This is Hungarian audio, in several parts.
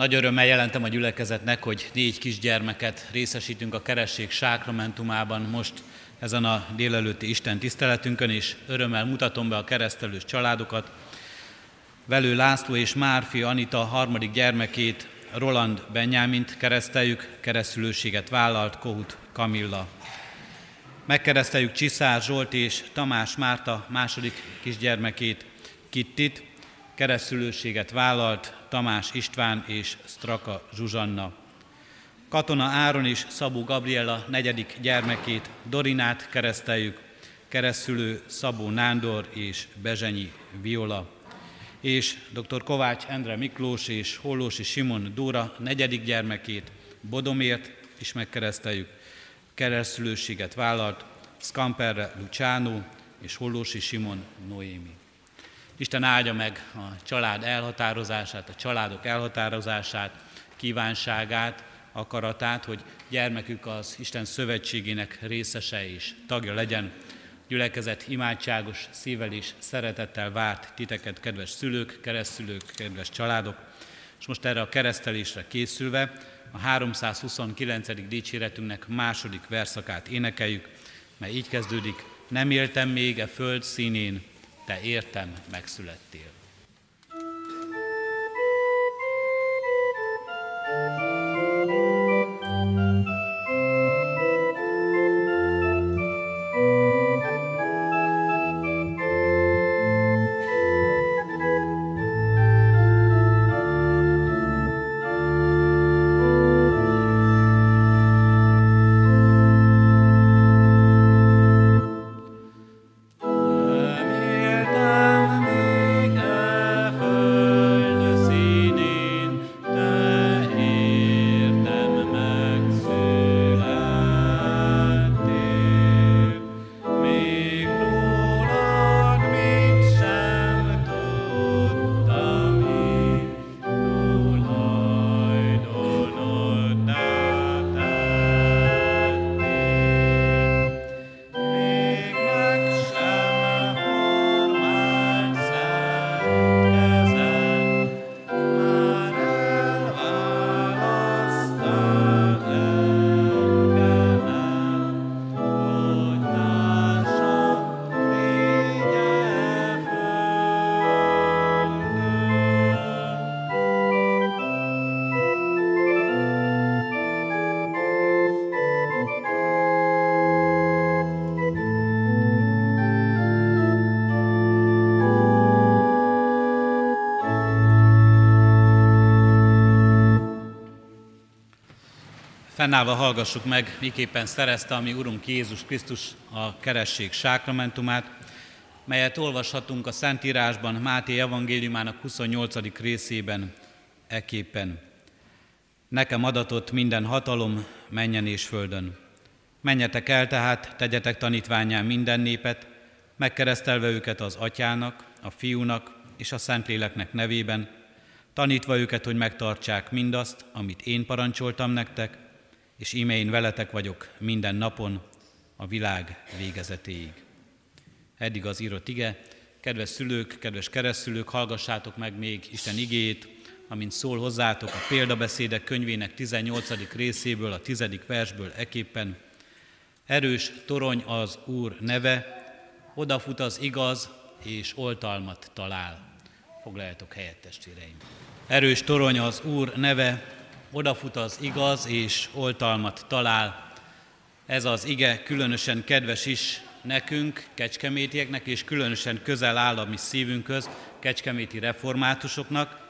Nagy örömmel jelentem a gyülekezetnek, hogy négy kisgyermeket részesítünk a keresség sákramentumában most ezen a délelőtti Isten tiszteletünkön, és örömmel mutatom be a keresztelős családokat. Velő László és Márfi Anita harmadik gyermekét, Roland Benyámint kereszteljük, keresztülőséget vállalt Kohut Kamilla. Megkereszteljük Csiszár Zsolt és Tamás Márta második kisgyermekét, Kittit, keresztülőséget vállalt Tamás István és Straka Zsuzsanna. Katona Áron és Szabó Gabriela negyedik gyermekét, Dorinát kereszteljük, keresztülő Szabó Nándor és Bezsenyi Viola és dr. Kovács Endre Miklós és Hollósi Simon Dóra negyedik gyermekét, Bodomért is megkereszteljük, keresztülőséget vállalt, Scamperre Luciano és Hollósi Simon Noémi. Isten áldja meg a család elhatározását, a családok elhatározását, kívánságát, akaratát, hogy gyermekük az Isten szövetségének részese és tagja legyen. Gyülekezet imádságos szívvel és szeretettel várt titeket, kedves szülők, keresztülők, kedves családok. És most erre a keresztelésre készülve a 329. dicséretünknek második verszakát énekeljük, mely így kezdődik, nem éltem még e föld színén, te értem megszülettél. Fennállva hallgassuk meg, miképpen szerezte a mi Urunk Jézus Krisztus a keresség sákramentumát, melyet olvashatunk a Szentírásban, Máté evangéliumának 28. részében, eképpen. Nekem adatott minden hatalom menjen és földön. Menjetek el tehát, tegyetek tanítványán minden népet, megkeresztelve őket az atyának, a fiúnak és a Szentléleknek nevében, tanítva őket, hogy megtartsák mindazt, amit én parancsoltam nektek, és íme én veletek vagyok minden napon a világ végezetéig. Eddig az írott ige. Kedves szülők, kedves keresztülők, hallgassátok meg még Isten igéjét, amint szól hozzátok a példabeszédek könyvének 18. részéből, a 10. versből eképpen. Erős torony az Úr neve, odafut az igaz, és oltalmat talál. Foglaljatok helyet, testvéreim. Erős torony az Úr neve, odafut az igaz és oltalmat talál. Ez az ige különösen kedves is nekünk, kecskemétieknek, és különösen közel áll a mi szívünkhöz, kecskeméti reformátusoknak,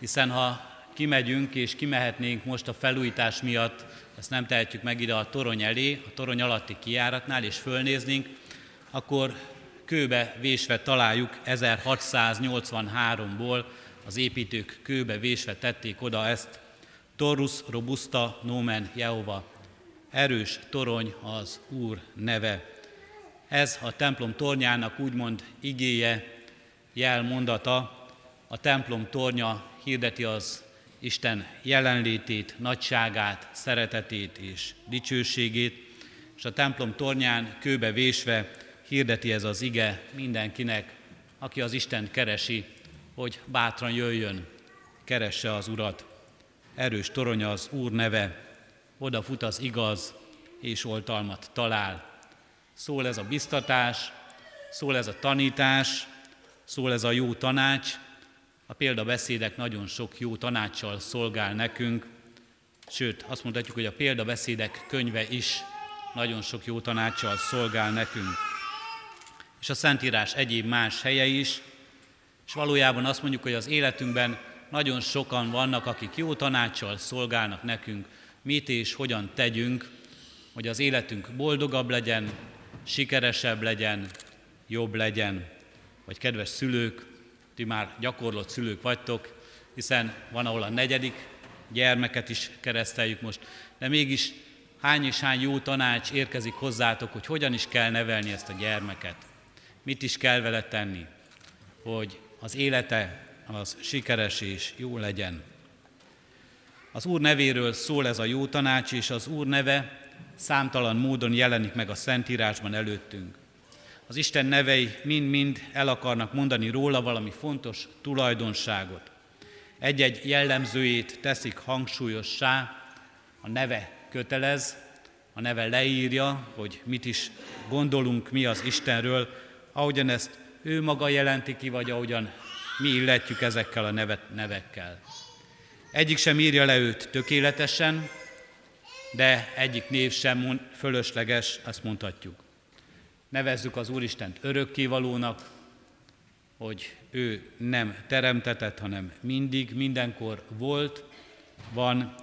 hiszen ha kimegyünk és kimehetnénk most a felújítás miatt, ezt nem tehetjük meg ide a torony elé, a torony alatti kijáratnál, és fölnéznénk, akkor kőbe vésve találjuk 1683-ból az építők kőbe vésve tették oda ezt Torus robusta nomen Jehova. Erős torony az Úr neve. Ez a templom tornyának úgymond igéje, jelmondata. A templom tornya hirdeti az Isten jelenlétét, nagyságát, szeretetét és dicsőségét, és a templom tornyán kőbe vésve hirdeti ez az ige mindenkinek, aki az Isten keresi, hogy bátran jöjjön, keresse az Urat. Erős torony az Úr neve, oda fut az igaz, és oltalmat talál. Szól ez a biztatás, szól ez a tanítás, szól ez a jó tanács. A példabeszédek nagyon sok jó tanácssal szolgál nekünk, sőt, azt mondhatjuk, hogy a példabeszédek könyve is nagyon sok jó tanácssal szolgál nekünk. És a Szentírás egyéb más helye is, és valójában azt mondjuk, hogy az életünkben nagyon sokan vannak, akik jó tanácssal szolgálnak nekünk, mit és hogyan tegyünk, hogy az életünk boldogabb legyen, sikeresebb legyen, jobb legyen. Vagy kedves szülők, ti már gyakorlott szülők vagytok, hiszen van, ahol a negyedik gyermeket is kereszteljük most, de mégis hány és hány jó tanács érkezik hozzátok, hogy hogyan is kell nevelni ezt a gyermeket, mit is kell vele tenni, hogy az élete az sikeres és jó legyen. Az Úr nevéről szól ez a jó tanács, és az Úr neve számtalan módon jelenik meg a Szentírásban előttünk. Az Isten nevei mind-mind el akarnak mondani róla valami fontos tulajdonságot. Egy-egy jellemzőjét teszik hangsúlyossá, a neve kötelez, a neve leírja, hogy mit is gondolunk mi az Istenről, ahogyan ezt ő maga jelenti ki, vagy ahogyan mi illetjük ezekkel a nevet, nevekkel. Egyik sem írja le őt tökéletesen, de egyik név sem fölösleges, azt mondhatjuk. Nevezzük az Úristent örökkévalónak, hogy ő nem teremtetett, hanem mindig, mindenkor volt, van,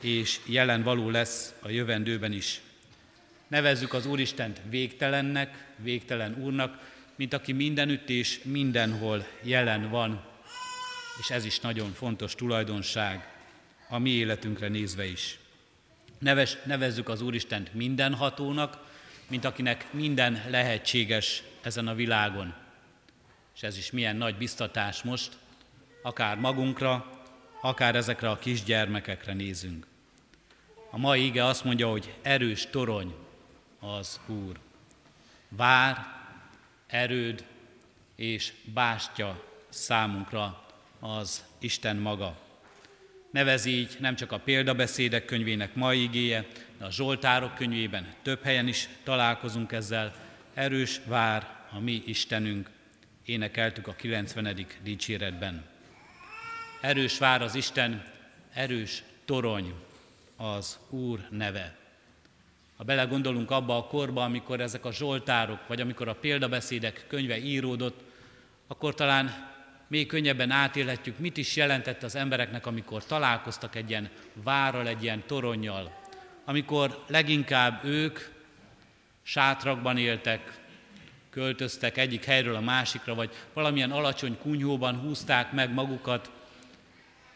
és jelen való lesz a jövendőben is. Nevezzük az Úristent végtelennek, végtelen Úrnak, mint aki mindenütt és mindenhol jelen van, és ez is nagyon fontos tulajdonság a mi életünkre nézve is. Neves, nevezzük az Úristent mindenhatónak, mint akinek minden lehetséges ezen a világon. És ez is milyen nagy biztatás most, akár magunkra, akár ezekre a kisgyermekekre nézünk. A mai ige azt mondja, hogy erős torony az Úr. Vár, erőd és bástya számunkra az Isten maga. Nevez így nem csak a példabeszédek könyvének mai igéje, de a Zsoltárok könyvében több helyen is találkozunk ezzel. Erős vár a mi Istenünk, énekeltük a 90. dicséretben. Erős vár az Isten, erős torony az Úr neve. Ha belegondolunk abba a korba, amikor ezek a zsoltárok, vagy amikor a példabeszédek könyve íródott, akkor talán még könnyebben átélhetjük, mit is jelentett az embereknek, amikor találkoztak egy ilyen várral, egy ilyen toronnyal, amikor leginkább ők sátrakban éltek, költöztek egyik helyről a másikra, vagy valamilyen alacsony kunyhóban húzták meg magukat,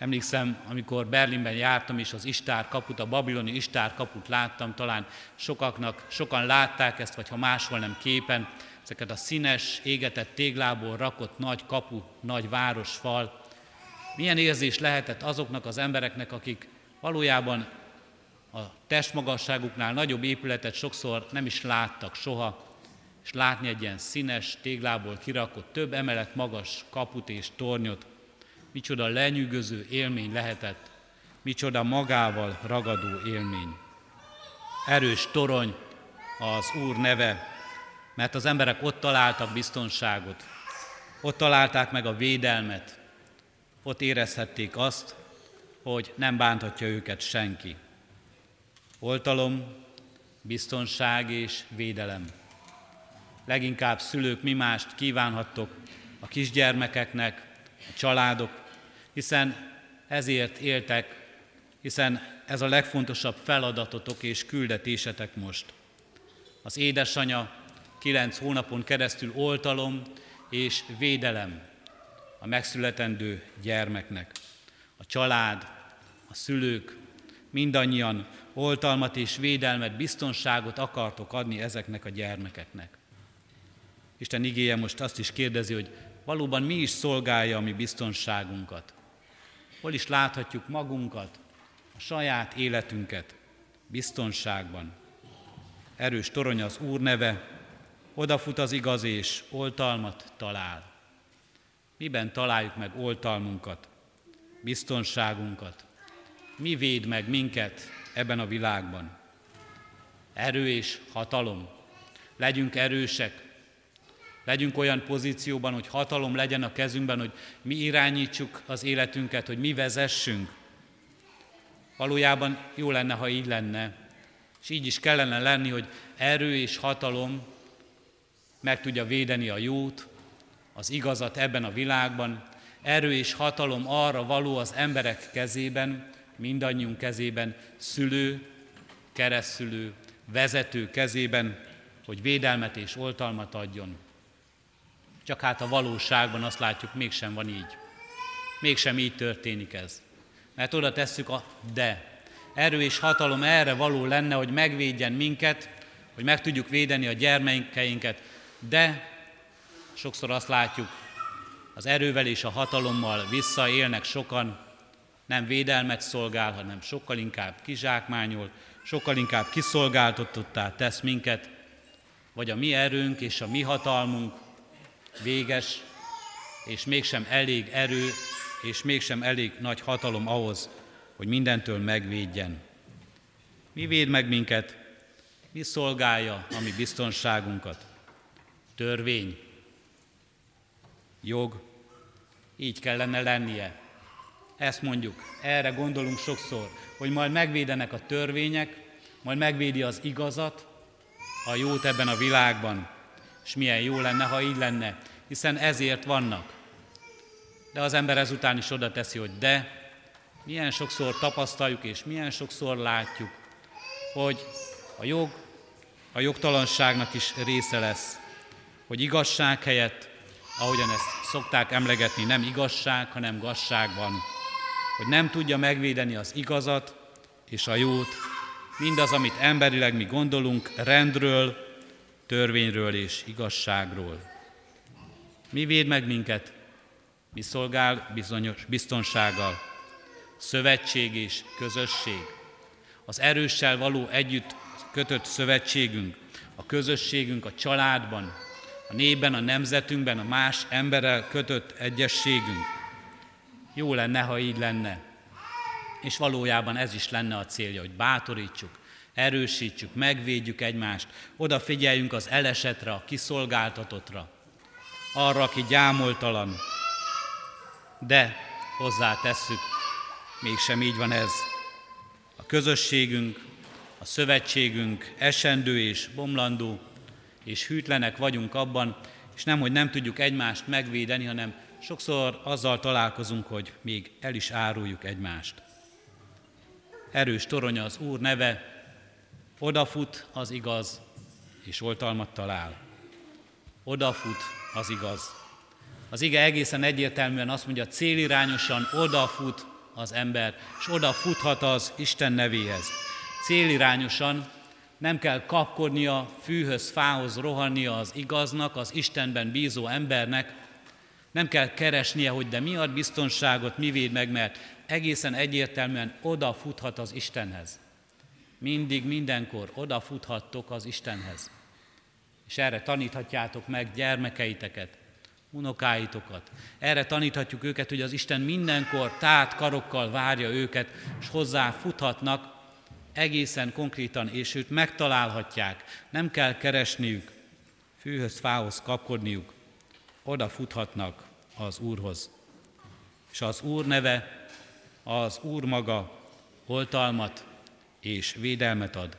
Emlékszem, amikor Berlinben jártam, és az Istár kaput, a babiloni Istár kaput láttam, talán sokaknak, sokan látták ezt, vagy ha máshol nem képen, ezeket a színes, égetett téglából rakott nagy kapu, nagy városfal. Milyen érzés lehetett azoknak az embereknek, akik valójában a testmagasságuknál nagyobb épületet sokszor nem is láttak soha, és látni egy ilyen színes, téglából kirakott, több emelet magas kaput és tornyot, micsoda lenyűgöző élmény lehetett, micsoda magával ragadó élmény. Erős torony az Úr neve, mert az emberek ott találtak biztonságot, ott találták meg a védelmet, ott érezhették azt, hogy nem bánthatja őket senki. Oltalom, biztonság és védelem. Leginkább szülők mi mást kívánhattok a kisgyermekeknek, a családok, hiszen ezért éltek, hiszen ez a legfontosabb feladatotok és küldetésetek most. Az édesanya kilenc hónapon keresztül oltalom és védelem a megszületendő gyermeknek. A család, a szülők, mindannyian oltalmat és védelmet, biztonságot akartok adni ezeknek a gyermekeknek. Isten igéje most azt is kérdezi, hogy valóban mi is szolgálja a mi biztonságunkat hol is láthatjuk magunkat, a saját életünket biztonságban. Erős torony az Úr neve, odafut az igaz és oltalmat talál. Miben találjuk meg oltalmunkat, biztonságunkat? mi véd meg minket ebben a világban? Erő és hatalom. Legyünk erősek, legyünk olyan pozícióban, hogy hatalom legyen a kezünkben, hogy mi irányítsuk az életünket, hogy mi vezessünk. Valójában jó lenne, ha így lenne, és így is kellene lenni, hogy erő és hatalom meg tudja védeni a jót, az igazat ebben a világban, erő és hatalom arra való az emberek kezében, mindannyiunk kezében, szülő, keresztülő, vezető kezében, hogy védelmet és oltalmat adjon. Csak hát a valóságban azt látjuk, mégsem van így. Mégsem így történik ez. Mert oda tesszük a de. Erő és hatalom erre való lenne, hogy megvédjen minket, hogy meg tudjuk védeni a gyermekeinket, de sokszor azt látjuk, az erővel és a hatalommal visszaélnek sokan, nem védelmet szolgál, hanem sokkal inkább kizsákmányol, sokkal inkább kiszolgáltatottá tesz minket, vagy a mi erőnk és a mi hatalmunk véges, és mégsem elég erő, és mégsem elég nagy hatalom ahhoz, hogy mindentől megvédjen. Mi véd meg minket? Mi szolgálja a mi biztonságunkat? Törvény, jog, így kellene lennie. Ezt mondjuk, erre gondolunk sokszor, hogy majd megvédenek a törvények, majd megvédi az igazat, a jót ebben a világban, és milyen jó lenne, ha így lenne, hiszen ezért vannak. De az ember ezután is oda teszi, hogy de, milyen sokszor tapasztaljuk és milyen sokszor látjuk, hogy a jog a jogtalanságnak is része lesz, hogy igazság helyett, ahogyan ezt szokták emlegetni, nem igazság, hanem gazság van, hogy nem tudja megvédeni az igazat és a jót, mindaz, amit emberileg mi gondolunk rendről, törvényről és igazságról. Mi véd meg minket? Mi szolgál bizonyos biztonsággal? Szövetség és közösség. Az erőssel való együtt kötött szövetségünk, a közösségünk a családban, a nében, a nemzetünkben, a más emberrel kötött egyességünk. Jó lenne, ha így lenne. És valójában ez is lenne a célja, hogy bátorítsuk, erősítsük, megvédjük egymást, odafigyeljünk az elesetre, a kiszolgáltatottra, arra, aki gyámoltalan. De hozzá tesszük, mégsem így van ez. A közösségünk, a szövetségünk esendő és bomlandó, és hűtlenek vagyunk abban, és nem, hogy nem tudjuk egymást megvédeni, hanem sokszor azzal találkozunk, hogy még el is áruljuk egymást. Erős toronya az Úr neve, odafut az igaz, és oltalmat talál. Odafut az igaz. Az ige egészen egyértelműen azt mondja, célirányosan odafut az ember, és odafuthat az Isten nevéhez. Célirányosan nem kell kapkodnia, fűhöz, fához rohannia az igaznak, az Istenben bízó embernek, nem kell keresnie, hogy de mi ad biztonságot, mi véd meg, mert egészen egyértelműen odafuthat az Istenhez. Mindig, mindenkor odafuthattok az Istenhez. És erre taníthatjátok meg gyermekeiteket, unokáitokat. Erre taníthatjuk őket, hogy az Isten mindenkor tát karokkal várja őket, és hozzá futhatnak egészen konkrétan, és őt megtalálhatják. Nem kell keresniük, fűhöz, fához kapkodniuk, oda futhatnak az Úrhoz. És az Úr neve, az Úr maga oltalmat és védelmet ad.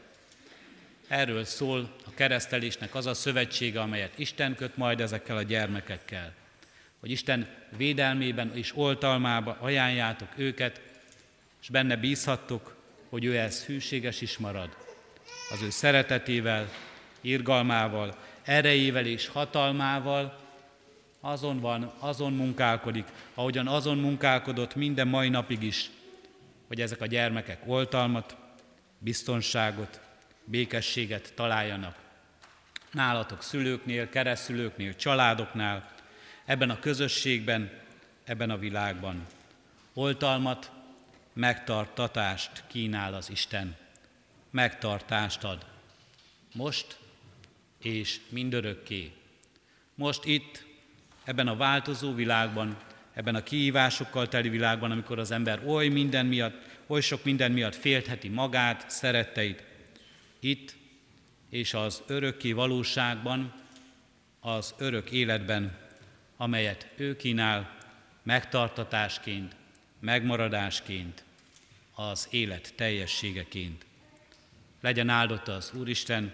Erről szól a keresztelésnek az a szövetsége, amelyet Isten köt majd ezekkel a gyermekekkel. Hogy Isten védelmében és oltalmába ajánljátok őket, és benne bízhattok, hogy ő ez hűséges is marad. Az ő szeretetével, irgalmával, erejével és hatalmával azon van, azon munkálkodik, ahogyan azon munkálkodott minden mai napig is, hogy ezek a gyermekek oltalmat, biztonságot, békességet találjanak. Nálatok szülőknél, keresztülőknél, családoknál, ebben a közösségben, ebben a világban. Oltalmat, megtartatást kínál az Isten. Megtartást ad. Most és mindörökké. Most itt, ebben a változó világban, ebben a kihívásokkal teli világban, amikor az ember oly minden miatt oly sok minden miatt féltheti magát, szeretteit. Itt és az örökké valóságban, az örök életben, amelyet ő kínál megtartatásként, megmaradásként, az élet teljességeként. Legyen áldott az Úristen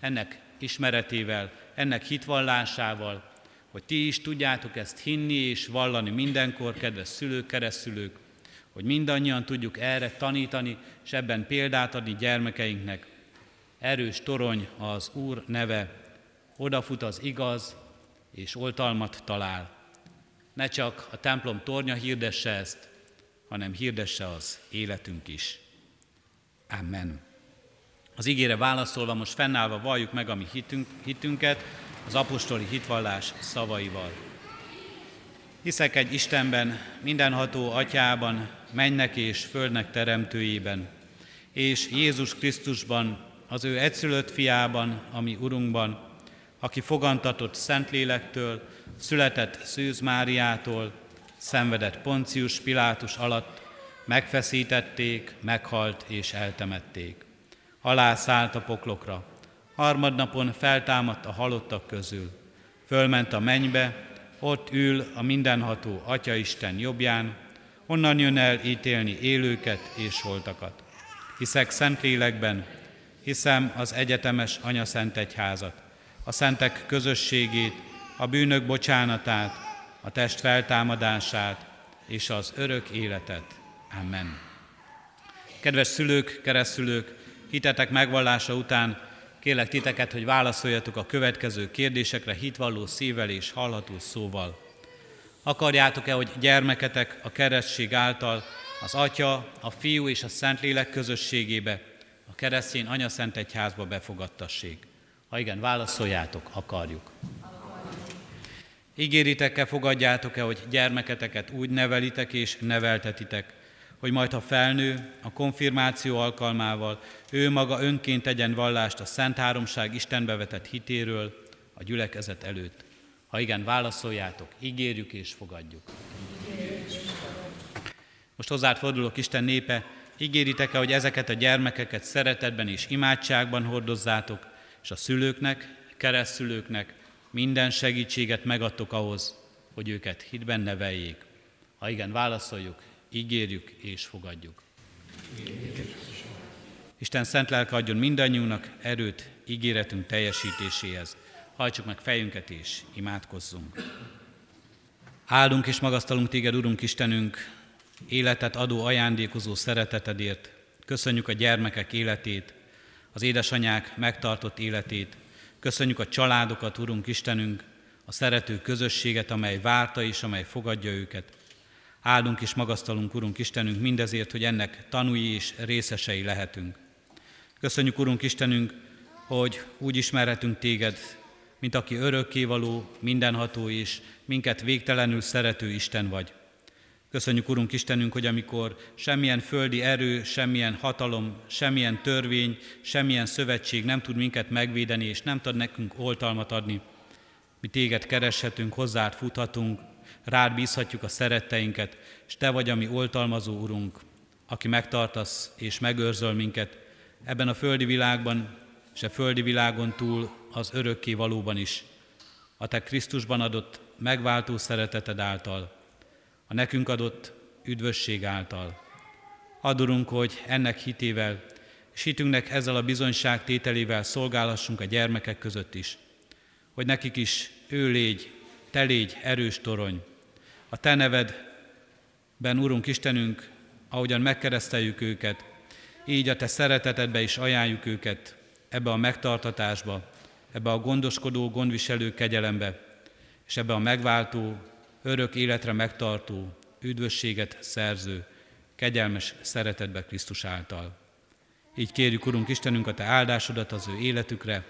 ennek ismeretével, ennek hitvallásával, hogy ti is tudjátok ezt hinni és vallani mindenkor, kedves szülők, keresztülők, hogy mindannyian tudjuk erre tanítani, és ebben példát adni gyermekeinknek. Erős torony az Úr neve, odafut az igaz, és oltalmat talál. Ne csak a templom tornya hirdesse ezt, hanem hirdesse az életünk is. Amen. Az ígére válaszolva most fennállva valljuk meg a mi hitünk, hitünket az apostoli hitvallás szavaival. Hiszek egy Istenben, mindenható atyában, mennek és földnek teremtőjében, és Jézus Krisztusban, az ő egyszülött fiában, ami Urunkban, aki fogantatott Szentlélektől, született Szűz Máriától, szenvedett Poncius Pilátus alatt, megfeszítették, meghalt és eltemették. Alá szállt a poklokra, harmadnapon feltámadt a halottak közül, fölment a mennybe, ott ül a mindenható Atyaisten jobbján, onnan jön el ítélni élőket és holtakat. Hiszek Szentlélekben, hiszem az egyetemes Anya Szent Egyházat, a szentek közösségét, a bűnök bocsánatát, a test feltámadását és az örök életet. Amen. Kedves szülők, keresztülők, hitetek megvallása után kérlek titeket, hogy válaszoljatok a következő kérdésekre hitvalló szívvel és hallható szóval. Akarjátok-e, hogy gyermeketek a keresztség által az Atya, a Fiú és a Szentlélek közösségébe, a keresztény Anya Szent Egyházba befogadtassék? Ha igen, válaszoljátok, akarjuk. Ígéritek-e, fogadjátok-e, hogy gyermeketeket úgy nevelitek és neveltetitek, hogy majd ha felnő, a konfirmáció alkalmával ő maga önként tegyen vallást a Szent Háromság Istenbe vetett hitéről a gyülekezet előtt. Ha igen, válaszoljátok, ígérjük és fogadjuk. Most hozzád fordulok, Isten népe, ígéritek-e, hogy ezeket a gyermekeket szeretetben és imádságban hordozzátok, és a szülőknek, keresztülőknek minden segítséget megadtok ahhoz, hogy őket hitben neveljék. Ha igen, válaszoljuk, ígérjük és fogadjuk. Isten szent lelke adjon mindannyiunknak erőt ígéretünk teljesítéséhez. Hajtsuk meg fejünket és imádkozzunk. Áldunk és magasztalunk téged, Urunk Istenünk, életet adó ajándékozó szeretetedért. Köszönjük a gyermekek életét, az édesanyák megtartott életét. Köszönjük a családokat, Urunk Istenünk, a szerető közösséget, amely várta és amely fogadja őket. Áldunk és magasztalunk, Urunk Istenünk, mindezért, hogy ennek tanúi és részesei lehetünk. Köszönjük, Urunk Istenünk, hogy úgy ismerhetünk Téged, mint aki örökkévaló, mindenható és minket végtelenül szerető Isten vagy. Köszönjük, Urunk Istenünk, hogy amikor semmilyen földi erő, semmilyen hatalom, semmilyen törvény, semmilyen szövetség nem tud minket megvédeni, és nem tud nekünk oltalmat adni, mi téged kereshetünk, hozzád futhatunk, rád bízhatjuk a szeretteinket, és te vagy a mi oltalmazó Urunk, aki megtartasz és megőrzöl minket ebben a földi világban, és a földi világon túl az örökké valóban is, a te Krisztusban adott megváltó szereteted által, a nekünk adott üdvösség által. Adorunk, hogy ennek hitével és hitünknek ezzel a bizonyság tételével szolgálhassunk a gyermekek között is, hogy nekik is ő légy, te légy erős torony. A te nevedben, Urunk Istenünk, ahogyan megkereszteljük őket, így a te szeretetedbe is ajánljuk őket ebbe a megtartatásba, ebbe a gondoskodó, gondviselő kegyelembe, és ebbe a megváltó, örök életre megtartó, üdvösséget szerző, kegyelmes szeretetbe Krisztus által. Így kérjük, Urunk Istenünk, a Te áldásodat az ő életükre,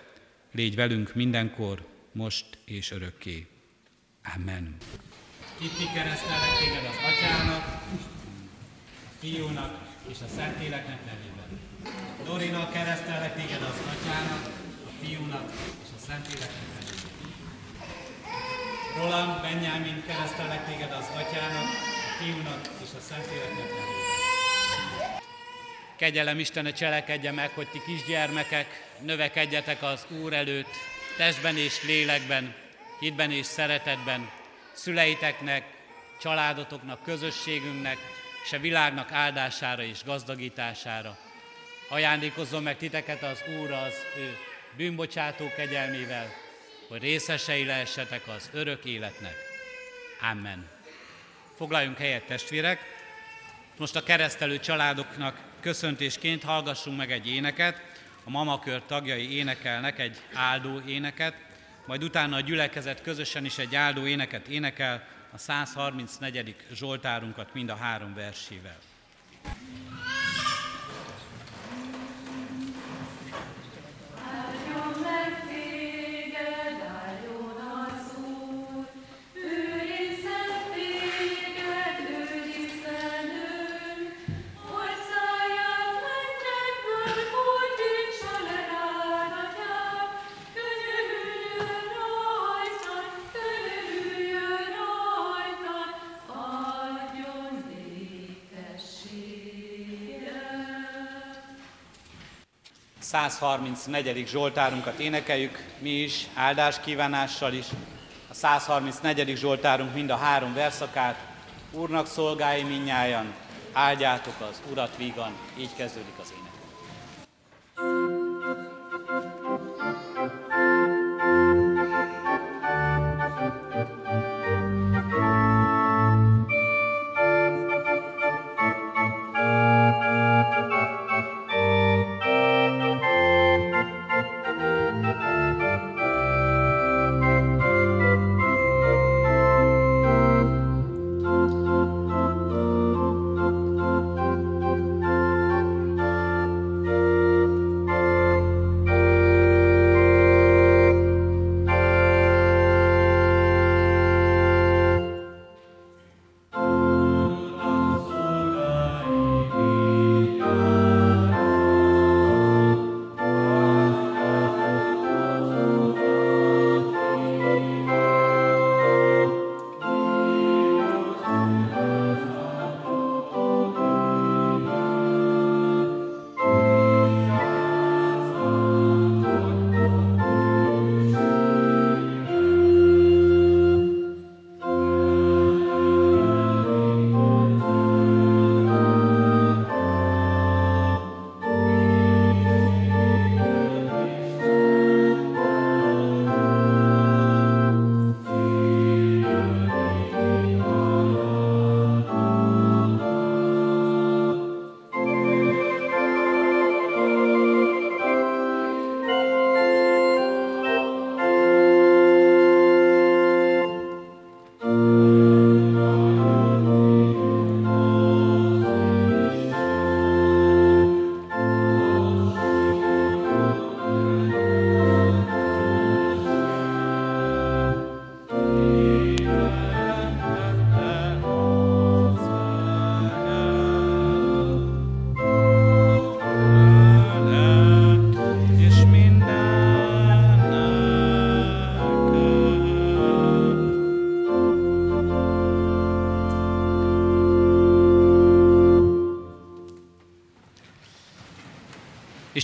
légy velünk mindenkor, most és örökké. Amen. Itt keresztelek téged az Atyának, Fiúnak és a Szentléleknek nevében. Dorina keresztelek téged az Atyának, Fiúnak és a Szentléleknek Roland Benjamin keresztelek téged az Atyának, a Fiúnak és a Szentléleknek nevében. Kegyelem Istene cselekedje meg, hogy ti kisgyermekek növekedjetek az Úr előtt, testben és lélekben, hitben és szeretetben, szüleiteknek, családotoknak, közösségünknek, és a világnak áldására és gazdagítására. Ajándékozzon meg titeket az Úr az ő bűnbocsátó kegyelmével, hogy részesei lehessetek az örök életnek. Amen. Foglaljunk helyet, testvérek! Most a keresztelő családoknak köszöntésként hallgassunk meg egy éneket. A mamakör tagjai énekelnek egy áldó éneket, majd utána a gyülekezet közösen is egy áldó éneket énekel, a 134. Zsoltárunkat mind a három versével. 134. Zsoltárunkat énekeljük, mi is, áldás kívánással is. A 134. Zsoltárunk mind a három verszakát. Úrnak szolgái minnyájan, áldjátok az Urat vígan, így kezdődik az ének.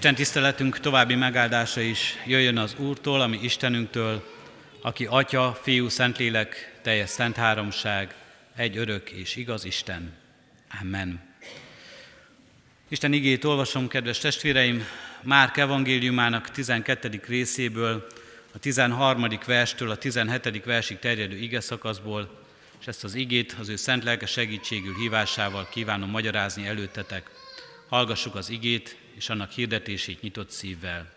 Isten tiszteletünk további megáldása is jöjjön az Úrtól, ami Istenünktől, aki Atya, Fiú, Szentlélek, teljes szent háromság, egy örök és igaz Isten. Amen. Isten igét olvasom, kedves testvéreim, Márk evangéliumának 12. részéből, a 13. verstől a 17. versig terjedő ige szakaszból, és ezt az igét az ő szent lelke segítségül hívásával kívánom magyarázni előttetek. Hallgassuk az igét és annak hirdetését nyitott szívvel.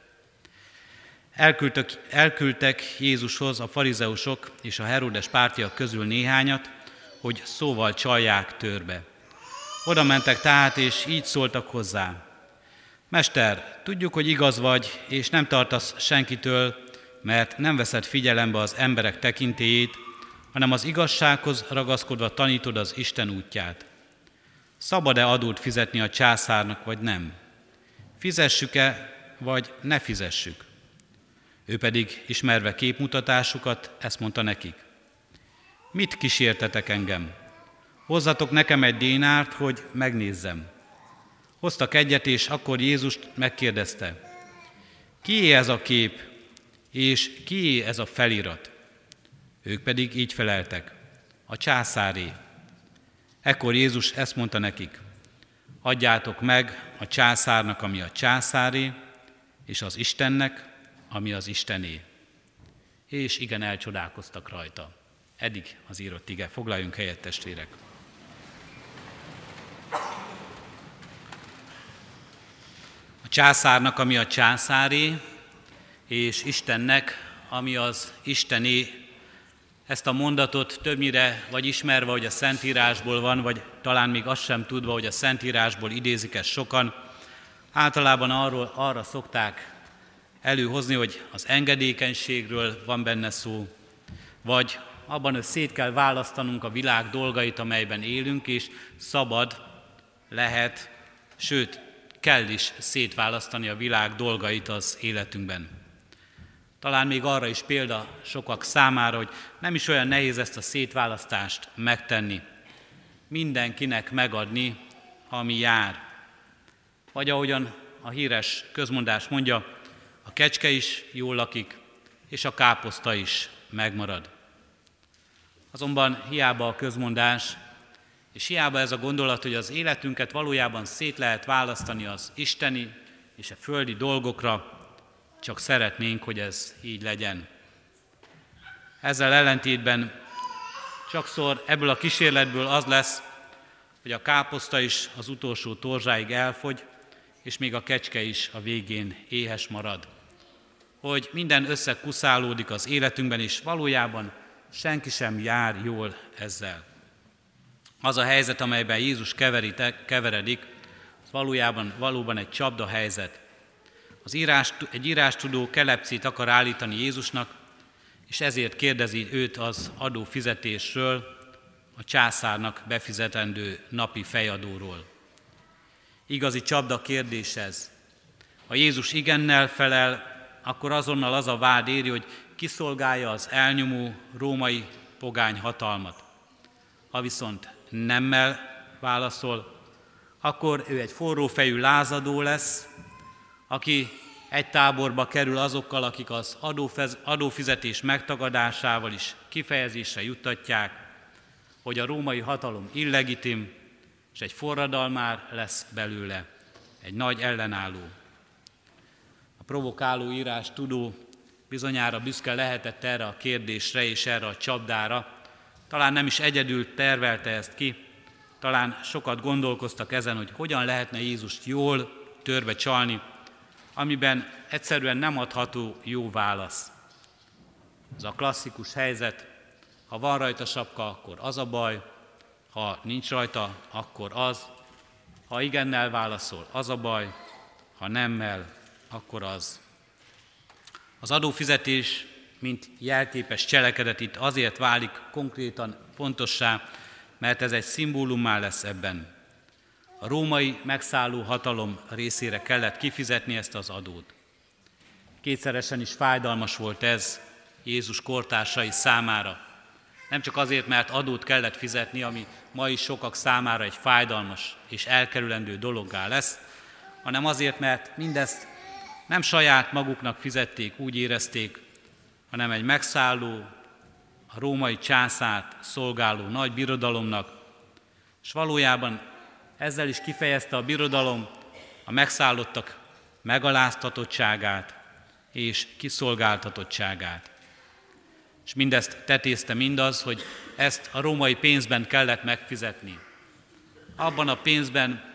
Elküldtek, elküldtek Jézushoz a farizeusok és a Herodes pártiak közül néhányat, hogy szóval csalják törbe. Oda mentek tehát, és így szóltak hozzá. Mester, tudjuk, hogy igaz vagy, és nem tartasz senkitől, mert nem veszed figyelembe az emberek tekintélyét, hanem az igazsághoz ragaszkodva tanítod az Isten útját. Szabad-e adót fizetni a császárnak, vagy nem? Fizessük-e, vagy ne fizessük? Ő pedig, ismerve képmutatásukat, ezt mondta nekik. Mit kísértetek engem? Hozzatok nekem egy dénárt, hogy megnézzem. Hoztak egyet, és akkor Jézust megkérdezte, ki ez a kép, és ki ez a felirat? Ők pedig így feleltek, a császáré. Ekkor Jézus ezt mondta nekik, adjátok meg a császárnak, ami a császáré, és az Istennek, ami az Istené. És igen, elcsodálkoztak rajta. Eddig az írott ige. Foglaljunk helyet, testvérek. A császárnak, ami a császári, és Istennek, ami az Istené. Ezt a mondatot többnyire vagy ismerve, hogy a Szentírásból van, vagy talán még azt sem tudva, hogy a Szentírásból idézik ezt sokan, általában arról, arra szokták előhozni, hogy az engedékenységről van benne szó, vagy abban, hogy szét kell választanunk a világ dolgait, amelyben élünk, és szabad lehet, sőt, kell is szétválasztani a világ dolgait az életünkben. Talán még arra is példa sokak számára, hogy nem is olyan nehéz ezt a szétválasztást megtenni. Mindenkinek megadni, ami jár. Vagy ahogyan a híres közmondás mondja, a kecske is jól lakik, és a káposzta is megmarad. Azonban hiába a közmondás, és hiába ez a gondolat, hogy az életünket valójában szét lehet választani az isteni és a földi dolgokra, csak szeretnénk, hogy ez így legyen. Ezzel ellentétben sokszor ebből a kísérletből az lesz, hogy a káposzta is az utolsó torzsáig elfogy, és még a kecske is a végén éhes marad. Hogy minden összekuszálódik az életünkben, és valójában senki sem jár jól ezzel. Az a helyzet, amelyben Jézus keveredik, valójában valóban egy csapda helyzet. Az írás, egy írástudó kelepcét akar állítani Jézusnak, és ezért kérdezi őt az adófizetésről, a császárnak befizetendő napi fejadóról. Igazi csapda kérdés ez. Ha Jézus igennel felel, akkor azonnal az a vád éri, hogy kiszolgálja az elnyomó római pogány hatalmat. Ha viszont nemmel válaszol, akkor ő egy forrófejű lázadó lesz, aki egy táborba kerül azokkal, akik az adófizetés megtagadásával is kifejezésre juttatják, hogy a római hatalom illegitim, és egy forradalmár lesz belőle, egy nagy ellenálló. A provokáló írás tudó bizonyára büszke lehetett erre a kérdésre és erre a csapdára. Talán nem is egyedül tervelte ezt ki, talán sokat gondolkoztak ezen, hogy hogyan lehetne Jézust jól törbe csalni, amiben egyszerűen nem adható jó válasz. Ez a klasszikus helyzet, ha van rajta sapka, akkor az a baj, ha nincs rajta, akkor az, ha igennel válaszol, az a baj, ha nemmel, akkor az. Az adófizetés, mint jelképes cselekedet itt azért válik konkrétan fontossá, mert ez egy szimbólummá lesz ebben. A római megszálló hatalom részére kellett kifizetni ezt az adót. Kétszeresen is fájdalmas volt ez Jézus kortársai számára. Nem csak azért, mert adót kellett fizetni, ami ma is sokak számára egy fájdalmas és elkerülendő dologgá lesz, hanem azért, mert mindezt nem saját maguknak fizették, úgy érezték, hanem egy megszálló, a római császárt szolgáló nagy birodalomnak, és valójában ezzel is kifejezte a birodalom a megszállottak megaláztatottságát és kiszolgáltatottságát. És mindezt tetézte mindaz, hogy ezt a római pénzben kellett megfizetni. Abban a pénzben,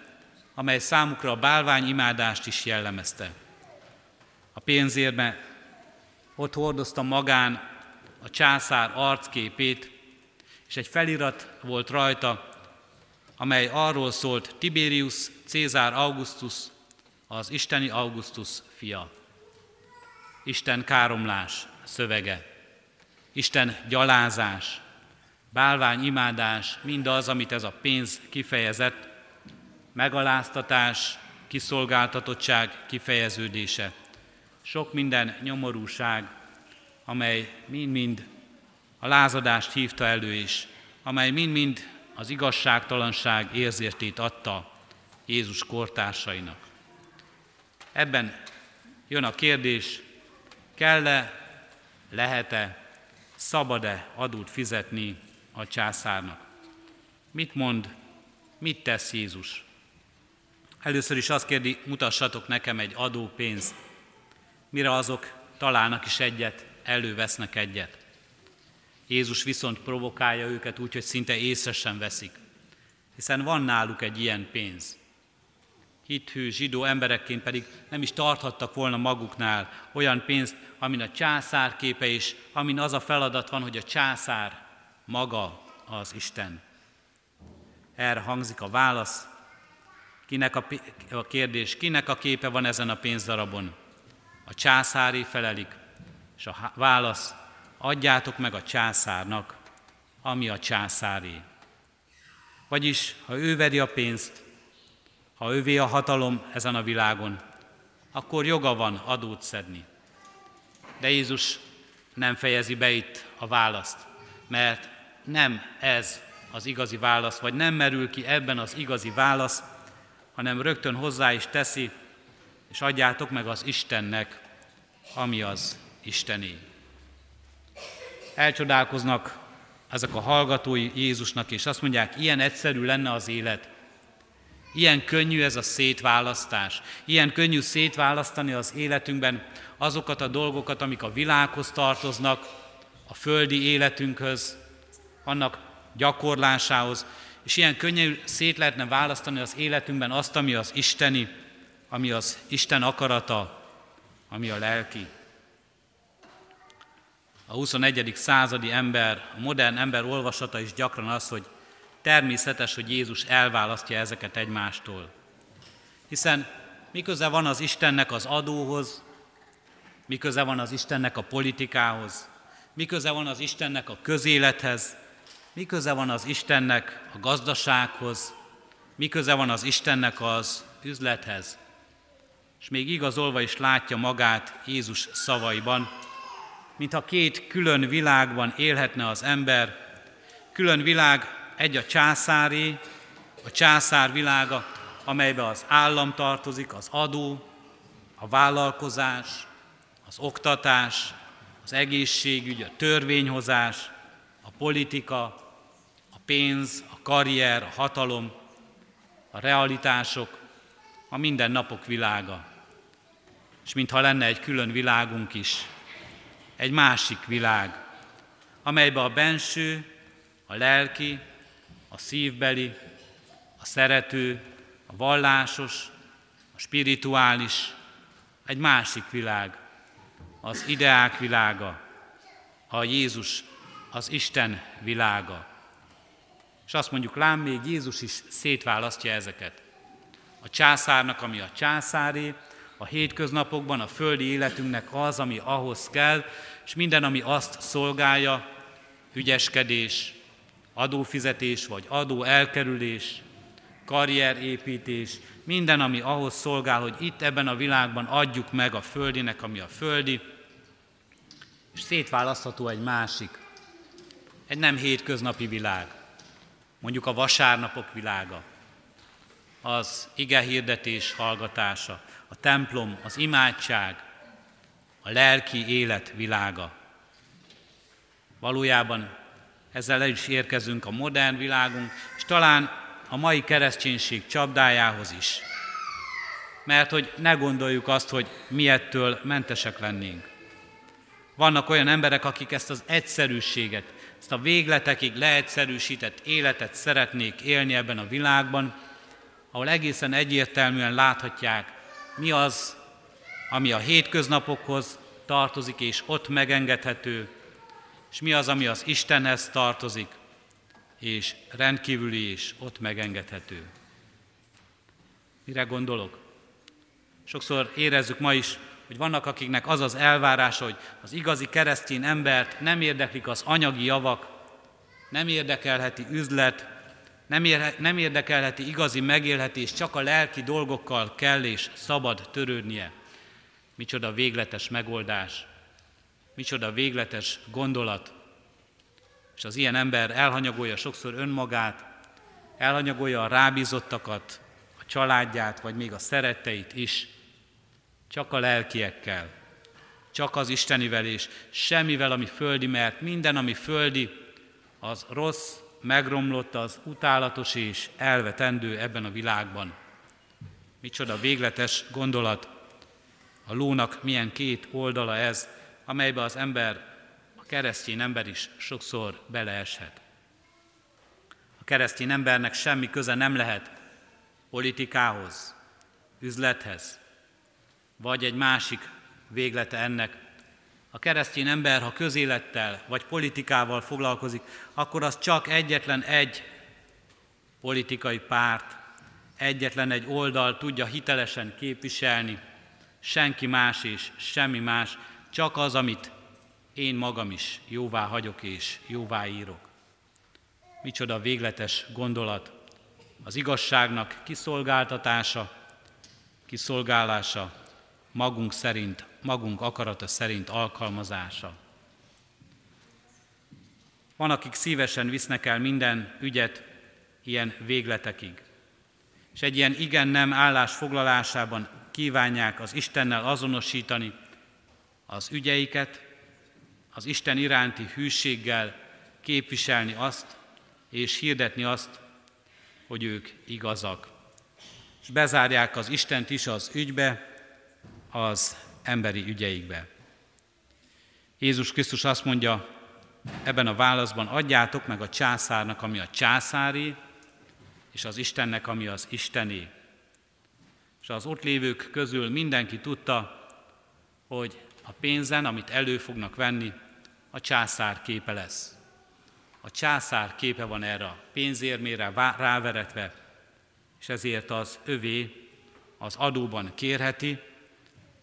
amely számukra a bálvány imádást is jellemezte. A pénzérbe ott hordozta magán a császár arcképét, és egy felirat volt rajta, amely arról szólt Tiberius Cézár Augustus, az isteni Augustus fia. Isten káromlás szövege, Isten gyalázás, bálvány imádás, mindaz, amit ez a pénz kifejezett, megaláztatás, kiszolgáltatottság kifejeződése. Sok minden nyomorúság, amely mind-mind a lázadást hívta elő is, amely mind-mind az igazságtalanság érzétét adta Jézus kortársainak. Ebben jön a kérdés, kell-e, lehet-e, szabad-e adót fizetni a császárnak? Mit mond, mit tesz Jézus? Először is azt kérdi, mutassatok nekem egy adópénzt. Mire azok találnak is egyet, elővesznek egyet. Jézus viszont provokálja őket úgy, hogy szinte észre sem veszik, hiszen van náluk egy ilyen pénz. Hithű zsidó emberekként pedig nem is tarthattak volna maguknál olyan pénzt, amin a császár képe is, amin az a feladat van, hogy a császár maga az Isten. Erre hangzik a válasz, kinek a, a kérdés, kinek a képe van ezen a pénzdarabon? A császári felelik, és a válasz, adjátok meg a császárnak, ami a császáré. Vagyis, ha ő veri a pénzt, ha ővé a hatalom ezen a világon, akkor joga van adót szedni. De Jézus nem fejezi be itt a választ, mert nem ez az igazi válasz, vagy nem merül ki ebben az igazi válasz, hanem rögtön hozzá is teszi, és adjátok meg az Istennek, ami az Istené. Elcsodálkoznak ezek a hallgatói Jézusnak, és azt mondják, ilyen egyszerű lenne az élet. Ilyen könnyű ez a szétválasztás. Ilyen könnyű szétválasztani az életünkben azokat a dolgokat, amik a világhoz tartoznak, a földi életünkhöz, annak gyakorlásához, és ilyen könnyű szét lehetne választani az életünkben azt, ami az isteni, ami az Isten akarata, ami a lelki. A 21. századi ember, a modern ember olvasata is gyakran az, hogy természetes, hogy Jézus elválasztja ezeket egymástól. Hiszen miköze van az Istennek az adóhoz, miköze van az Istennek a politikához, miköze van az Istennek a közélethez, miköze van az Istennek a gazdasághoz, miköze van az Istennek az üzlethez. És még igazolva is látja magát Jézus szavaiban, mintha két külön világban élhetne az ember, külön világ egy a császári, a császár világa, amelybe az állam tartozik, az adó, a vállalkozás, az oktatás, az egészségügy, a törvényhozás, a politika, a pénz, a karrier, a hatalom, a realitások, a mindennapok világa. És mintha lenne egy külön világunk is, egy másik világ, amelybe a benső, a lelki, a szívbeli, a szerető, a vallásos, a spirituális, egy másik világ, az ideák világa, a Jézus, az Isten világa. És azt mondjuk, lám még Jézus is szétválasztja ezeket. A császárnak, ami a császári, a hétköznapokban, a földi életünknek az, ami ahhoz kell, és minden, ami azt szolgálja, ügyeskedés, adófizetés vagy adó elkerülés, karrierépítés, minden, ami ahhoz szolgál, hogy itt ebben a világban adjuk meg a földinek, ami a földi, és szétválasztható egy másik, egy nem hétköznapi világ, mondjuk a vasárnapok világa, az ige hirdetés hallgatása, a templom, az imádság, a lelki élet világa. Valójában ezzel el is érkezünk a modern világunk, és talán a mai kereszténység csapdájához is. Mert hogy ne gondoljuk azt, hogy mi ettől mentesek lennénk. Vannak olyan emberek, akik ezt az egyszerűséget, ezt a végletekig leegyszerűsített életet szeretnék élni ebben a világban, ahol egészen egyértelműen láthatják, mi az, ami a hétköznapokhoz tartozik és ott megengedhető, és mi az, ami az Istenhez tartozik, és rendkívüli és ott megengedhető. Mire gondolok? Sokszor érezzük ma is, hogy vannak akiknek az az elvárása, hogy az igazi keresztény embert nem érdeklik az anyagi javak, nem érdekelheti üzlet, nem, ér, nem érdekelheti igazi megélhetés, csak a lelki dolgokkal kell és szabad törődnie. Micsoda végletes megoldás, micsoda végletes gondolat. És az ilyen ember elhanyagolja sokszor önmagát, elhanyagolja a rábízottakat, a családját, vagy még a szeretteit is, csak a lelkiekkel, csak az Istenivel és semmivel, ami földi, mert minden, ami földi, az rossz, megromlott, az utálatos és elvetendő ebben a világban. Micsoda végletes gondolat, a lónak milyen két oldala ez, amelybe az ember, a keresztény ember is sokszor beleeshet. A keresztény embernek semmi köze nem lehet politikához, üzlethez, vagy egy másik véglete ennek. A keresztény ember, ha közélettel vagy politikával foglalkozik, akkor az csak egyetlen egy politikai párt, egyetlen egy oldal tudja hitelesen képviselni, senki más és semmi más, csak az, amit én magam is jóvá hagyok és jóvá írok. Micsoda végletes gondolat, az igazságnak kiszolgáltatása, kiszolgálása, magunk szerint, magunk akarata szerint alkalmazása. Van, akik szívesen visznek el minden ügyet ilyen végletekig. És egy ilyen igen-nem állásfoglalásában kívánják az Istennel azonosítani az ügyeiket, az Isten iránti hűséggel képviselni azt, és hirdetni azt, hogy ők igazak. És bezárják az Istent is az ügybe, az emberi ügyeikbe. Jézus Krisztus azt mondja ebben a válaszban, adjátok meg a császárnak, ami a császári, és az Istennek, ami az Istené. Az ott lévők közül mindenki tudta, hogy a pénzen, amit elő fognak venni, a császár képe lesz. A császár képe van erre a pénzérmére ráveretve, és ezért az övé az adóban kérheti,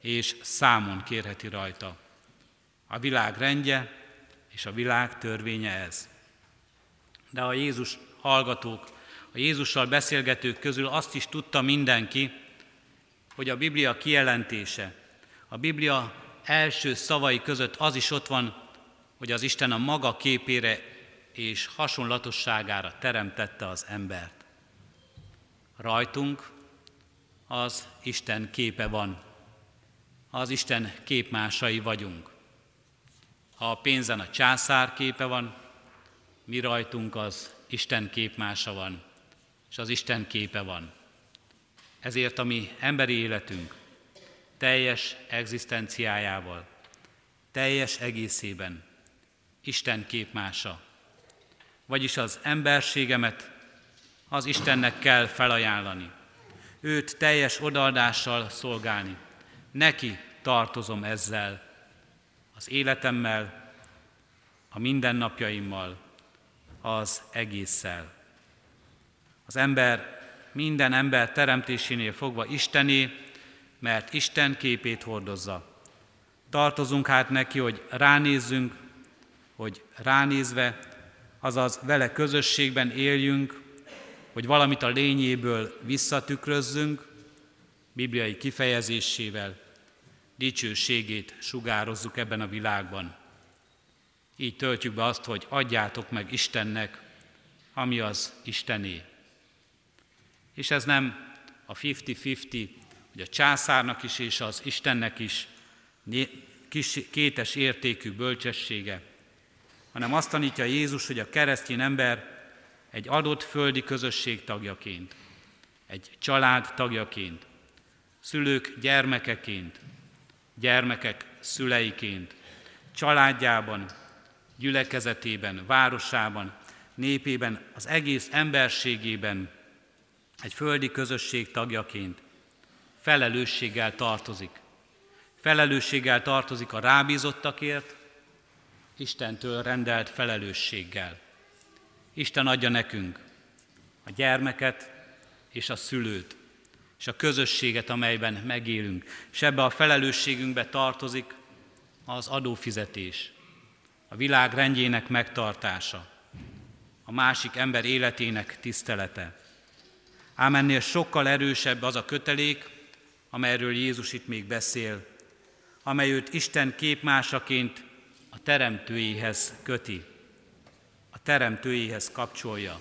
és számon kérheti rajta. A világ rendje és a világ törvénye ez. De a Jézus hallgatók, a Jézussal beszélgetők közül azt is tudta mindenki, hogy a Biblia kijelentése, a Biblia első szavai között az is ott van, hogy az Isten a maga képére és hasonlatosságára teremtette az embert. Rajtunk az Isten képe van az Isten képmásai vagyunk. Ha a pénzen a császár képe van, mi rajtunk az Isten képmása van, és az Isten képe van. Ezért a mi emberi életünk teljes egzisztenciájával, teljes egészében Isten képmása. Vagyis az emberségemet az Istennek kell felajánlani. Őt teljes odaadással szolgálni. Neki tartozom ezzel, az életemmel, a mindennapjaimmal, az egésszel. Az ember minden ember teremtésénél fogva Istené, mert Isten képét hordozza. Tartozunk hát neki, hogy ránézzünk, hogy ránézve, azaz vele közösségben éljünk, hogy valamit a lényéből visszatükrözzünk, bibliai kifejezésével, dicsőségét sugározzuk ebben a világban. Így töltjük be azt, hogy adjátok meg Istennek, ami az Istené. És ez nem a 50-50, hogy a császárnak is és az Istennek is kétes értékű bölcsessége, hanem azt tanítja Jézus, hogy a keresztény ember egy adott földi közösség tagjaként, egy család tagjaként, szülők gyermekeként, gyermekek szüleiként, családjában, gyülekezetében, városában, népében, az egész emberségében egy földi közösség tagjaként felelősséggel tartozik. Felelősséggel tartozik a rábízottakért, Istentől rendelt felelősséggel. Isten adja nekünk a gyermeket és a szülőt, és a közösséget, amelyben megélünk. És ebbe a felelősségünkbe tartozik az adófizetés, a világ rendjének megtartása, a másik ember életének tisztelete. Ám ennél sokkal erősebb az a kötelék, amelyről Jézus itt még beszél, amely őt Isten képmásaként a teremtőjéhez köti, a teremtőjéhez kapcsolja.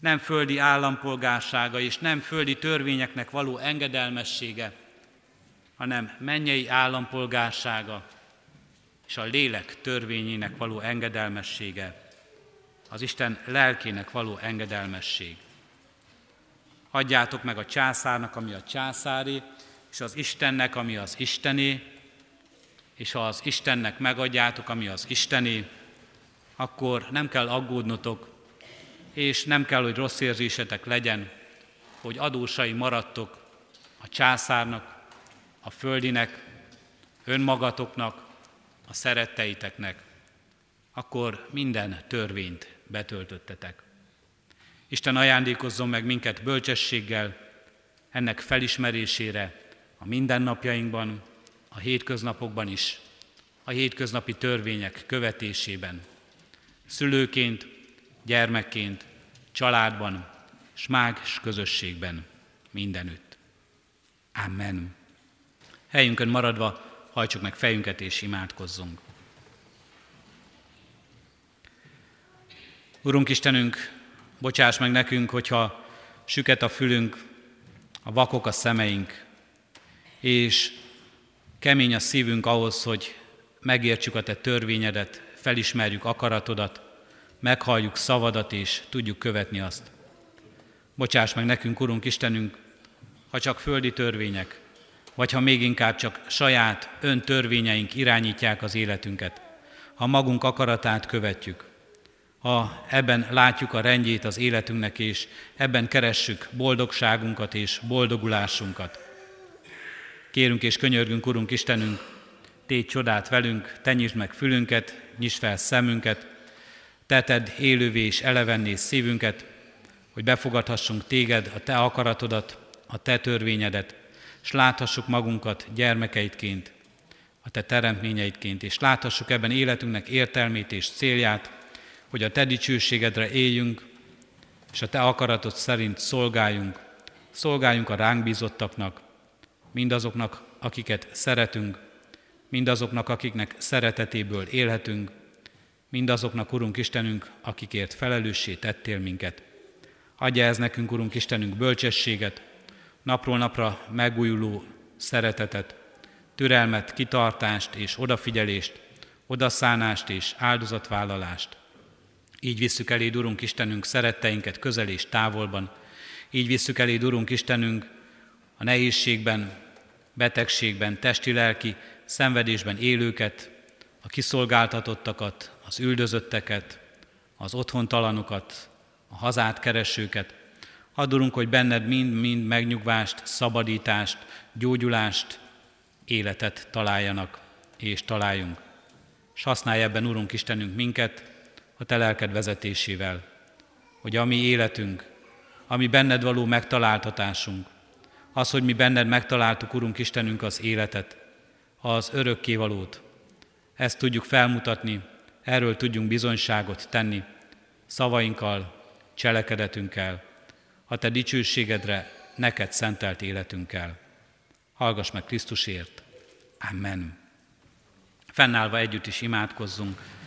nem földi állampolgársága és nem földi törvényeknek való engedelmessége, hanem mennyei állampolgársága és a lélek törvényének való engedelmessége, az Isten lelkének való engedelmesség. Adjátok meg a császárnak, ami a császári, és az Istennek, ami az Istené, és ha az Istennek megadjátok, ami az Istené, akkor nem kell aggódnotok, és nem kell, hogy rossz érzésetek legyen, hogy adósai maradtok a császárnak, a földinek, önmagatoknak, a szeretteiteknek, akkor minden törvényt betöltöttetek. Isten ajándékozzon meg minket bölcsességgel, ennek felismerésére a mindennapjainkban, a hétköznapokban is, a hétköznapi törvények követésében. Szülőként, gyermekként, családban, s mágis közösségben, mindenütt. Amen. Helyünkön maradva hajtsuk meg fejünket és imádkozzunk. Urunk Istenünk, bocsáss meg nekünk, hogyha süket a fülünk, a vakok a szemeink, és kemény a szívünk ahhoz, hogy megértsük a Te törvényedet, felismerjük akaratodat, meghalljuk szavadat és tudjuk követni azt. Bocsáss meg nekünk, Urunk Istenünk, ha csak földi törvények, vagy ha még inkább csak saját öntörvényeink irányítják az életünket, ha magunk akaratát követjük, ha ebben látjuk a rendjét az életünknek, és ebben keressük boldogságunkat és boldogulásunkat. Kérünk és könyörgünk, Urunk Istenünk, tégy csodát velünk, tenyisd meg fülünket, nyisd fel szemünket, teted élővé és elevenné szívünket, hogy befogadhassunk téged, a te akaratodat, a te törvényedet, és láthassuk magunkat gyermekeidként, a te teremtményeidként, és láthassuk ebben életünknek értelmét és célját, hogy a te dicsőségedre éljünk, és a te akaratod szerint szolgáljunk, szolgáljunk a ránk bízottaknak, mindazoknak, akiket szeretünk, mindazoknak, akiknek szeretetéből élhetünk, mindazoknak, Urunk Istenünk, akikért felelőssé tettél minket. Adja ez nekünk, Urunk Istenünk, bölcsességet, napról napra megújuló szeretetet, türelmet, kitartást és odafigyelést, odaszánást és áldozatvállalást. Így visszük elé, Urunk Istenünk, szeretteinket közel és távolban. Így visszük elé, Urunk Istenünk, a nehézségben, betegségben, testi-lelki szenvedésben élőket, a kiszolgáltatottakat, az üldözötteket, az otthontalanokat, a hazát keresőket, Adorunk, hogy benned mind-mind megnyugvást, szabadítást, gyógyulást, életet találjanak és találjunk. És használj ebben, Urunk Istenünk, minket a Te lelked vezetésével, hogy a mi életünk, ami benned való megtaláltatásunk, az, hogy mi benned megtaláltuk, Urunk Istenünk, az életet, az örökkévalót, ezt tudjuk felmutatni, erről tudjunk bizonyságot tenni, szavainkkal, cselekedetünkkel, a Te dicsőségedre neked szentelt életünkkel. Hallgass meg Krisztusért. Amen. Fennállva együtt is imádkozzunk.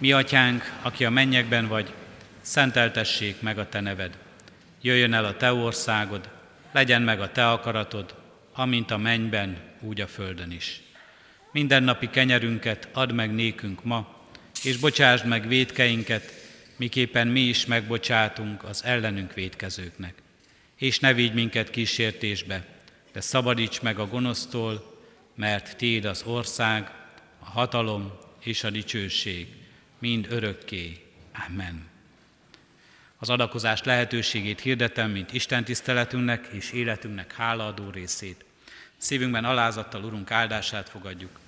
Mi atyánk, aki a mennyekben vagy, szenteltessék meg a Te neved. Jöjjön el a Te országod, legyen meg a Te akaratod, amint a mennyben, úgy a földön is. Mindennapi kenyerünket add meg nékünk ma, és bocsásd meg védkeinket, miképpen mi is megbocsátunk az ellenünk védkezőknek. És ne vigy minket kísértésbe, de szabadíts meg a gonosztól, mert Téd az ország, a hatalom és a dicsőség, mind örökké. Amen. Az adakozás lehetőségét hirdetem, mint Isten tiszteletünknek és életünknek hálaadó részét. Szívünkben alázattal Urunk áldását fogadjuk.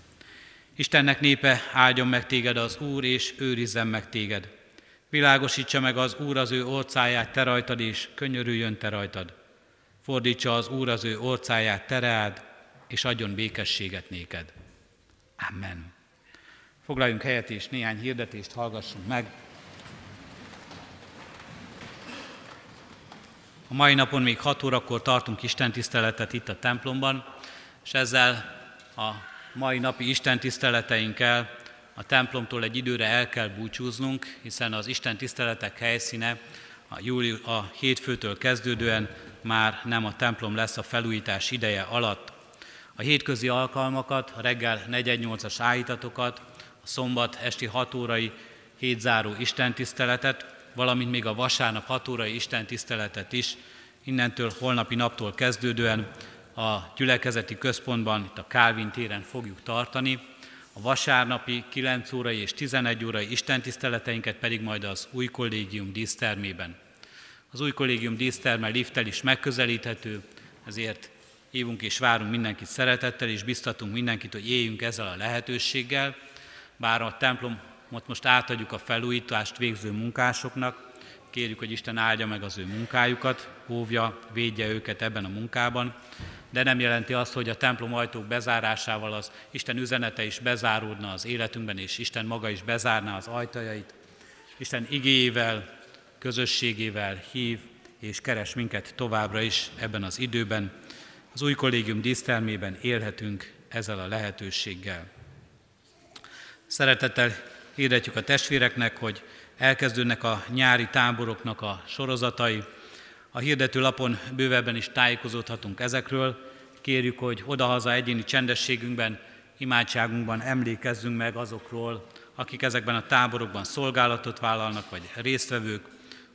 Istennek népe, áldjon meg téged az Úr, és őrizzen meg téged. Világosítsa meg az Úr az ő orcáját te rajtad, és könyörüljön te rajtad. Fordítsa az Úr az ő orcáját te és adjon békességet néked. Amen. Foglaljunk helyet, és néhány hirdetést hallgassunk meg. A mai napon még 6 órakor tartunk istentiszteletet itt a templomban, és ezzel a mai napi istentiszteleteinkkel a templomtól egy időre el kell búcsúznunk, hiszen az Isten tiszteletek helyszíne a, júli, a hétfőtől kezdődően már nem a templom lesz a felújítás ideje alatt. A hétközi alkalmakat, a reggel 418-as állítatokat, a szombat esti 6 órai hétzáró istentiszteletet, valamint még a vasárnap 6 órai istentiszteletet is innentől holnapi naptól kezdődően a gyülekezeti központban, itt a Kálvin téren fogjuk tartani. A vasárnapi 9 órai és 11 órai istentiszteleteinket pedig majd az új kollégium dísztermében. Az új kollégium díszterme lifttel is megközelíthető, ezért hívunk és várunk mindenkit szeretettel, és biztatunk mindenkit, hogy éljünk ezzel a lehetőséggel, bár a templomot most átadjuk a felújítást végző munkásoknak, kérjük, hogy Isten áldja meg az ő munkájukat, óvja, védje őket ebben a munkában, de nem jelenti azt, hogy a templom ajtók bezárásával az Isten üzenete is bezáródna az életünkben, és Isten maga is bezárná az ajtajait. Isten igéjével, közösségével hív és keres minket továbbra is ebben az időben. Az új kollégium dísztermében élhetünk ezzel a lehetőséggel. Szeretettel hirdetjük a testvéreknek, hogy elkezdődnek a nyári táboroknak a sorozatai. A hirdető lapon bővebben is tájékozódhatunk ezekről. Kérjük, hogy odahaza egyéni csendességünkben, imádságunkban emlékezzünk meg azokról, akik ezekben a táborokban szolgálatot vállalnak, vagy résztvevők,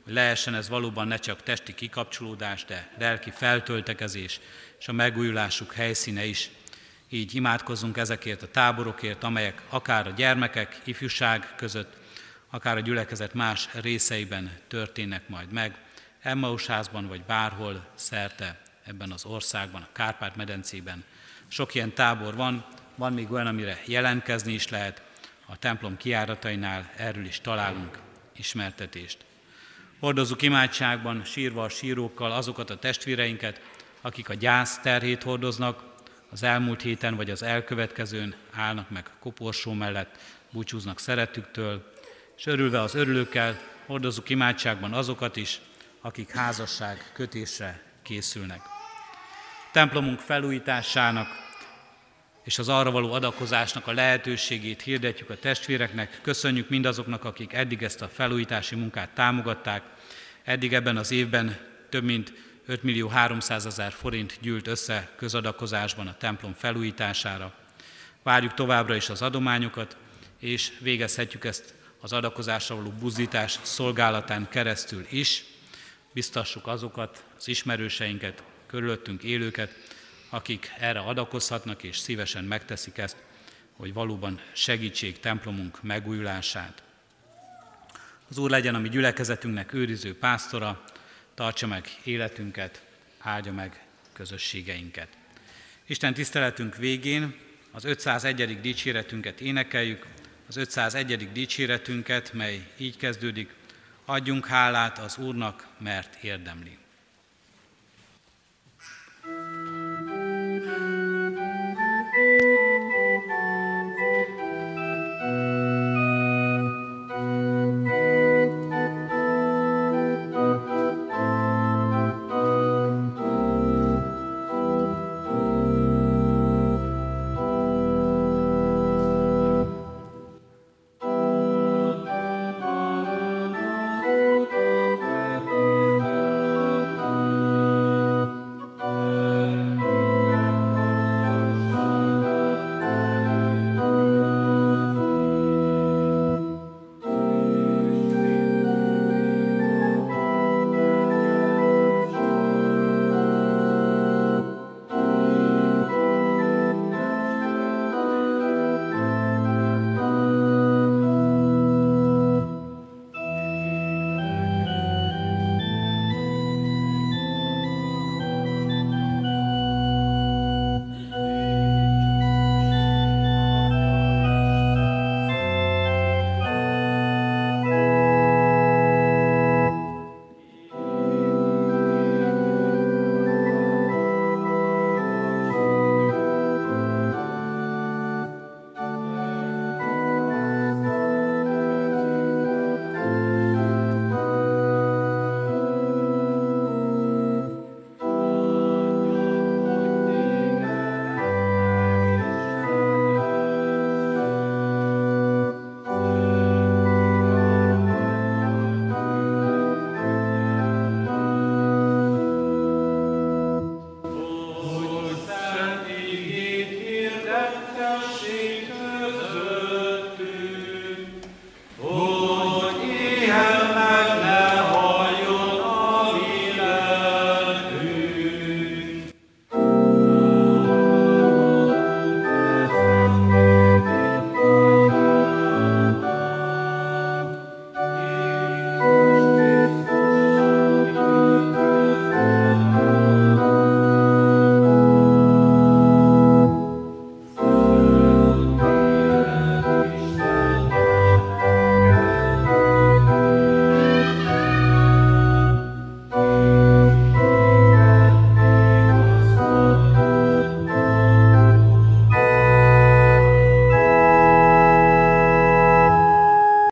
hogy lehessen ez valóban ne csak testi kikapcsolódás, de lelki feltöltekezés és a megújulásuk helyszíne is. Így imádkozzunk ezekért a táborokért, amelyek akár a gyermekek, ifjúság között, akár a gyülekezet más részeiben történnek majd meg, Emmaus házban vagy bárhol szerte ebben az országban, a Kárpát-medencében. Sok ilyen tábor van, van még olyan, amire jelentkezni is lehet, a templom kiáratainál erről is találunk ismertetést. Hordozzuk imádságban, sírva a sírókkal azokat a testvéreinket, akik a gyász terhét hordoznak, az elmúlt héten vagy az elkövetkezőn állnak meg koporsó mellett, búcsúznak szeretüktől, és örülve az örülőkkel hordozzuk imádságban azokat is, akik házasság kötésre készülnek. Templomunk felújításának és az arra való adakozásnak a lehetőségét hirdetjük a testvéreknek. Köszönjük mindazoknak, akik eddig ezt a felújítási munkát támogatták. Eddig ebben az évben több mint 5 millió 300 ezer forint gyűlt össze közadakozásban a templom felújítására. Várjuk továbbra is az adományokat, és végezhetjük ezt az adakozásra való buzdítás szolgálatán keresztül is. Biztassuk azokat, az ismerőseinket, körülöttünk élőket, akik erre adakozhatnak és szívesen megteszik ezt, hogy valóban segítség templomunk megújulását. Az Úr legyen a mi gyülekezetünknek őriző pásztora, tartsa meg életünket, áldja meg közösségeinket. Isten tiszteletünk végén az 501. dicséretünket énekeljük, az 501. dicséretünket, mely így kezdődik, adjunk hálát az Úrnak, mert érdemli.